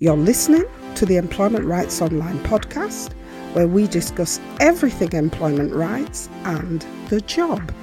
You're listening to the Employment Rights Online podcast, where we discuss everything employment rights and the job.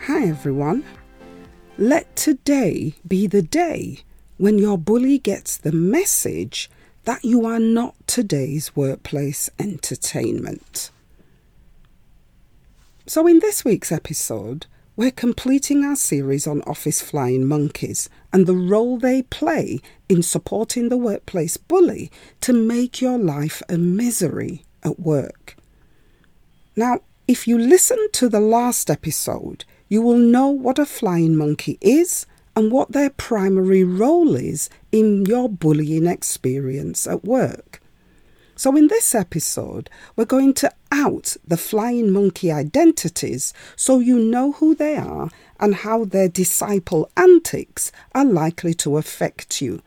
Hi everyone. Let today be the day when your bully gets the message that you are not today's workplace entertainment. So, in this week's episode, we're completing our series on office flying monkeys and the role they play in supporting the workplace bully to make your life a misery at work. Now, if you listened to the last episode, you will know what a flying monkey is and what their primary role is in your bullying experience at work. So, in this episode, we're going to out the flying monkey identities so you know who they are and how their disciple antics are likely to affect you.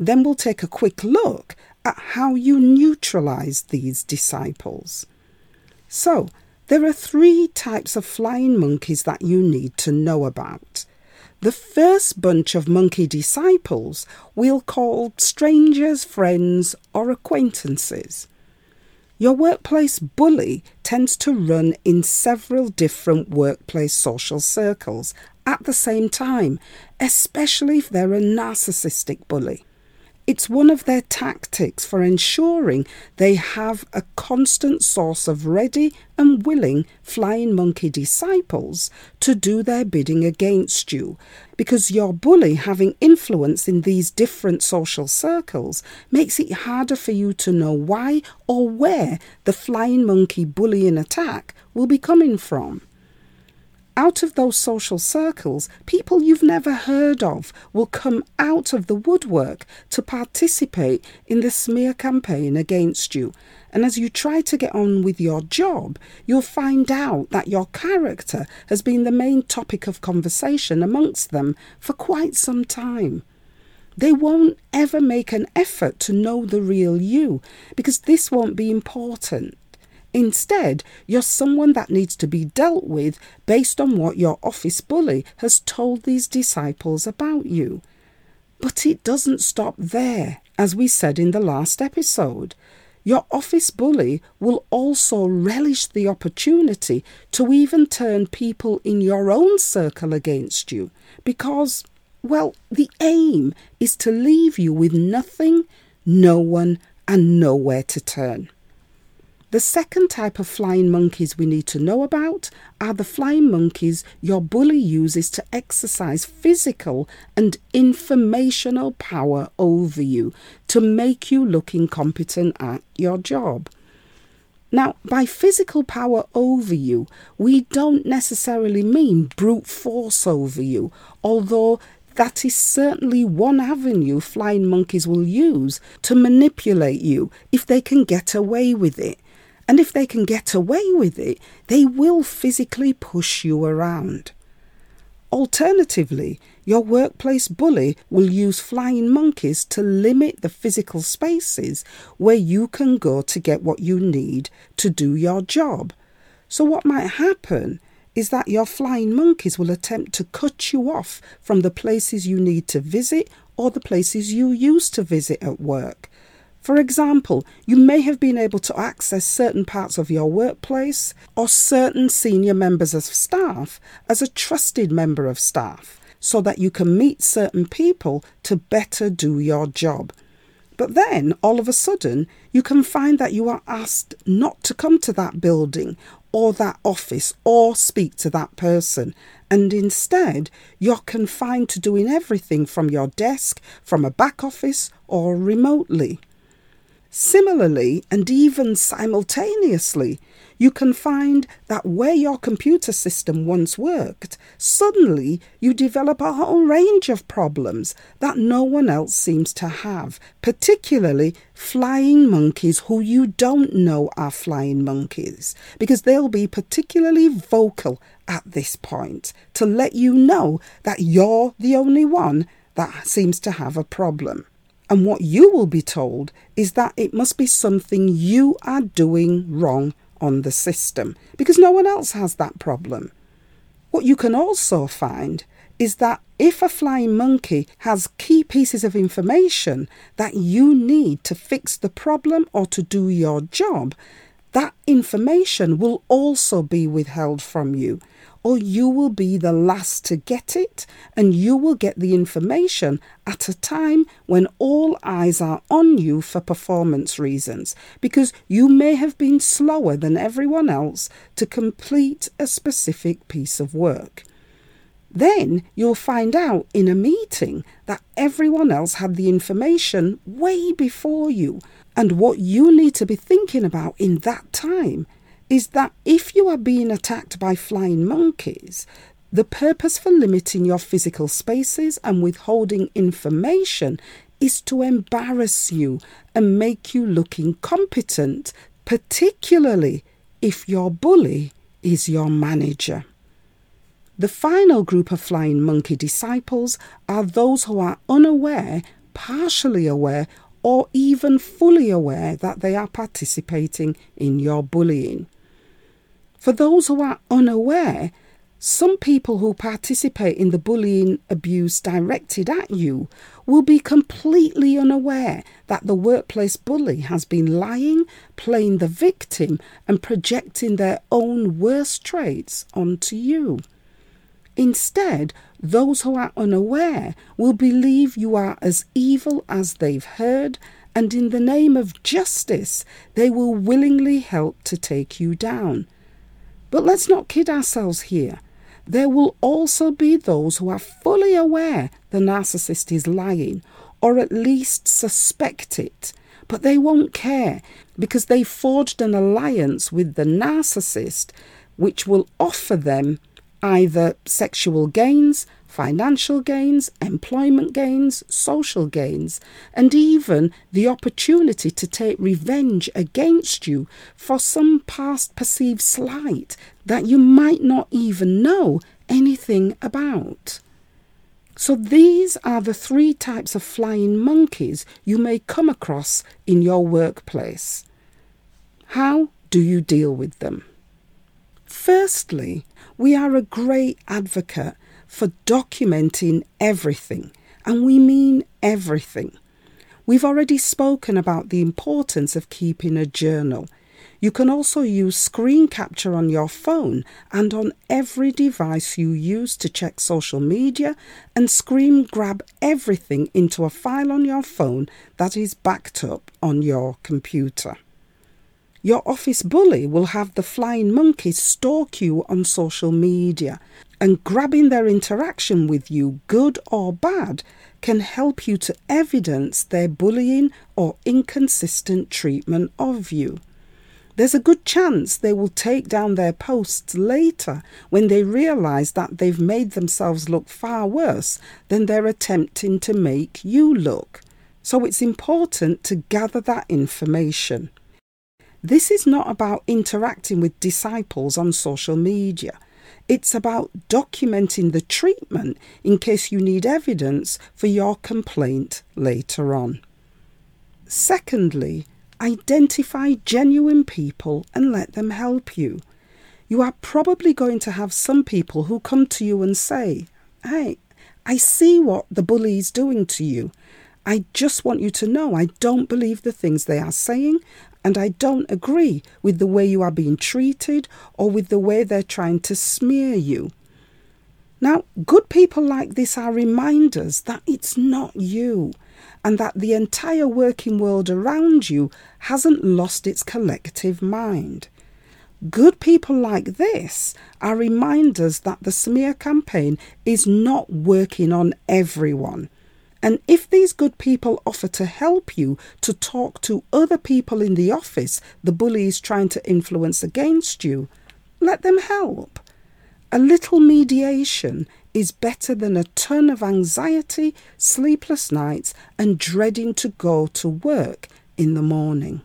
Then we'll take a quick look at how you neutralize these disciples. So, there are three types of flying monkeys that you need to know about. The first bunch of monkey disciples we'll call strangers, friends, or acquaintances. Your workplace bully tends to run in several different workplace social circles at the same time, especially if they're a narcissistic bully. It's one of their tactics for ensuring they have a constant source of ready and willing flying monkey disciples to do their bidding against you. Because your bully having influence in these different social circles makes it harder for you to know why or where the flying monkey bullying attack will be coming from out of those social circles, people you've never heard of will come out of the woodwork to participate in the smear campaign against you. And as you try to get on with your job, you'll find out that your character has been the main topic of conversation amongst them for quite some time. They won't ever make an effort to know the real you because this won't be important. Instead, you're someone that needs to be dealt with based on what your office bully has told these disciples about you. But it doesn't stop there, as we said in the last episode. Your office bully will also relish the opportunity to even turn people in your own circle against you because, well, the aim is to leave you with nothing, no one, and nowhere to turn. The second type of flying monkeys we need to know about are the flying monkeys your bully uses to exercise physical and informational power over you to make you look incompetent at your job. Now, by physical power over you, we don't necessarily mean brute force over you, although that is certainly one avenue flying monkeys will use to manipulate you if they can get away with it. And if they can get away with it, they will physically push you around. Alternatively, your workplace bully will use flying monkeys to limit the physical spaces where you can go to get what you need to do your job. So, what might happen is that your flying monkeys will attempt to cut you off from the places you need to visit or the places you used to visit at work. For example, you may have been able to access certain parts of your workplace or certain senior members of staff as a trusted member of staff so that you can meet certain people to better do your job. But then, all of a sudden, you can find that you are asked not to come to that building or that office or speak to that person. And instead, you're confined to doing everything from your desk, from a back office, or remotely. Similarly, and even simultaneously, you can find that where your computer system once worked, suddenly you develop a whole range of problems that no one else seems to have, particularly flying monkeys who you don't know are flying monkeys, because they'll be particularly vocal at this point to let you know that you're the only one that seems to have a problem. And what you will be told is that it must be something you are doing wrong on the system because no one else has that problem. What you can also find is that if a flying monkey has key pieces of information that you need to fix the problem or to do your job, that information will also be withheld from you or you will be the last to get it, and you will get the information at a time when all eyes are on you for performance reasons, because you may have been slower than everyone else to complete a specific piece of work. Then you'll find out in a meeting that everyone else had the information way before you. And what you need to be thinking about in that time is that if you are being attacked by flying monkeys, the purpose for limiting your physical spaces and withholding information is to embarrass you and make you look incompetent, particularly if your bully is your manager. The final group of flying monkey disciples are those who are unaware, partially aware, or even fully aware that they are participating in your bullying. For those who are unaware, some people who participate in the bullying abuse directed at you will be completely unaware that the workplace bully has been lying, playing the victim, and projecting their own worst traits onto you. Instead, those who are unaware will believe you are as evil as they've heard, and in the name of justice, they will willingly help to take you down. But let's not kid ourselves here. There will also be those who are fully aware the narcissist is lying, or at least suspect it, but they won't care because they forged an alliance with the narcissist which will offer them either sexual gains, financial gains, employment gains, social gains, and even the opportunity to take revenge against you for some past perceived slight that you might not even know anything about. So, these are the three types of flying monkeys you may come across in your workplace. How do you deal with them? Firstly, we are a great advocate for documenting everything, and we mean everything. We've already spoken about the importance of keeping a journal. You can also use screen capture on your phone and on every device you use to check social media and screen grab everything into a file on your phone that is backed up on your computer. Your office bully will have the flying monkeys stalk you on social media, and grabbing their interaction with you, good or bad, can help you to evidence their bullying or inconsistent treatment of you. There's a good chance they will take down their posts later when they realize that they've made themselves look far worse than they're attempting to make you look. So it's important to gather that information. This is not about interacting with disciples on social media. It's about documenting the treatment in case you need evidence for your complaint later on. Secondly, identify genuine people and let them help you. You are probably going to have some people who come to you and say, Hey, I see what the bully is doing to you. I just want you to know I don't believe the things they are saying and I don't agree with the way you are being treated or with the way they're trying to smear you. Now, good people like this are reminders that it's not you and that the entire working world around you hasn't lost its collective mind. Good people like this are reminders that the smear campaign is not working on everyone. And if these good people offer to help you to talk to other people in the office the bully is trying to influence against you, let them help. A little mediation is better than a ton of anxiety, sleepless nights, and dreading to go to work in the morning.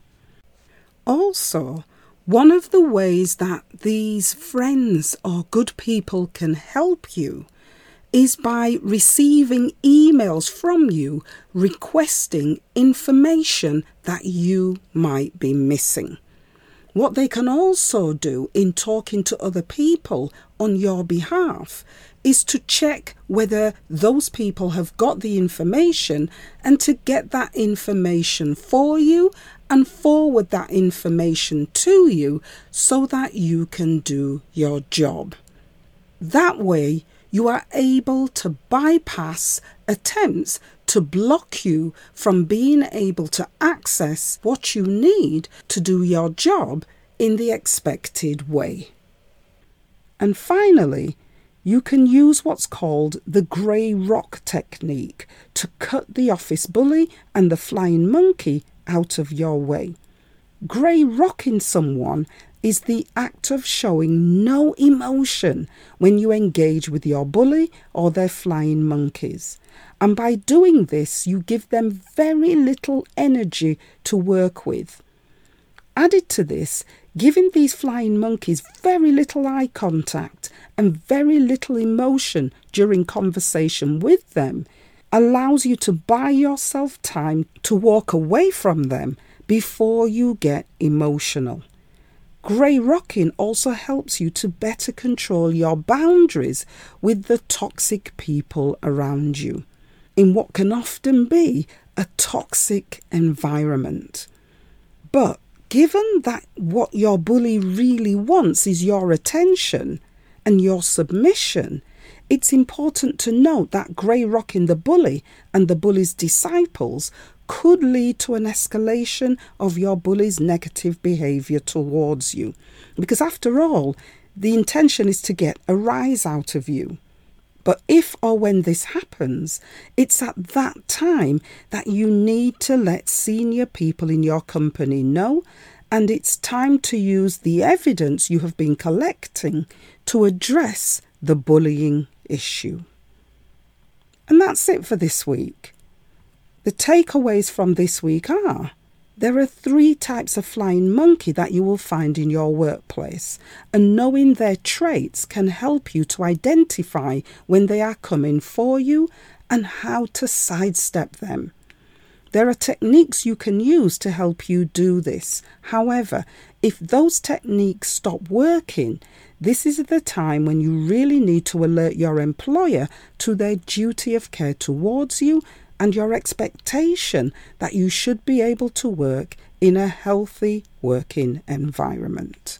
Also, one of the ways that these friends or good people can help you is by receiving emails from you requesting information that you might be missing. What they can also do in talking to other people on your behalf is to check whether those people have got the information and to get that information for you and forward that information to you so that you can do your job. That way, you are able to bypass attempts to block you from being able to access what you need to do your job in the expected way. And finally, you can use what's called the grey rock technique to cut the office bully and the flying monkey out of your way. Grey rocking someone is the act of showing no emotion when you engage with your bully or their flying monkeys. And by doing this, you give them very little energy to work with. Added to this, giving these flying monkeys very little eye contact and very little emotion during conversation with them allows you to buy yourself time to walk away from them before you get emotional. Grey rocking also helps you to better control your boundaries with the toxic people around you in what can often be a toxic environment. But given that what your bully really wants is your attention and your submission, it's important to note that grey rocking the bully and the bully's disciples could lead to an escalation of your bully's negative behaviour towards you. Because after all, the intention is to get a rise out of you. But if or when this happens, it's at that time that you need to let senior people in your company know, and it's time to use the evidence you have been collecting to address the bullying issue. And that's it for this week. The takeaways from this week are there are three types of flying monkey that you will find in your workplace, and knowing their traits can help you to identify when they are coming for you and how to sidestep them. There are techniques you can use to help you do this. However, if those techniques stop working, this is the time when you really need to alert your employer to their duty of care towards you and your expectation that you should be able to work in a healthy working environment.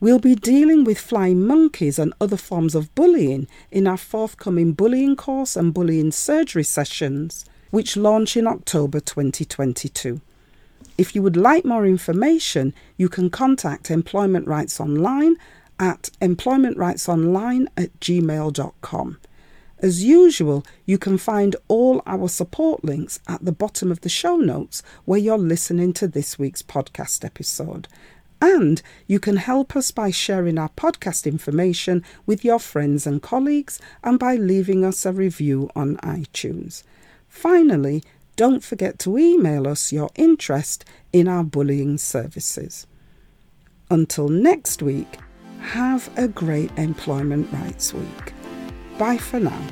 We'll be dealing with flying monkeys and other forms of bullying in our forthcoming bullying course and bullying surgery sessions, which launch in October 2022. If you would like more information, you can contact Employment Rights Online at employmentrightsonline at gmail.com. As usual, you can find all our support links at the bottom of the show notes where you're listening to this week's podcast episode. And you can help us by sharing our podcast information with your friends and colleagues and by leaving us a review on iTunes. Finally, don't forget to email us your interest in our bullying services. Until next week, have a great Employment Rights Week. Bye for now.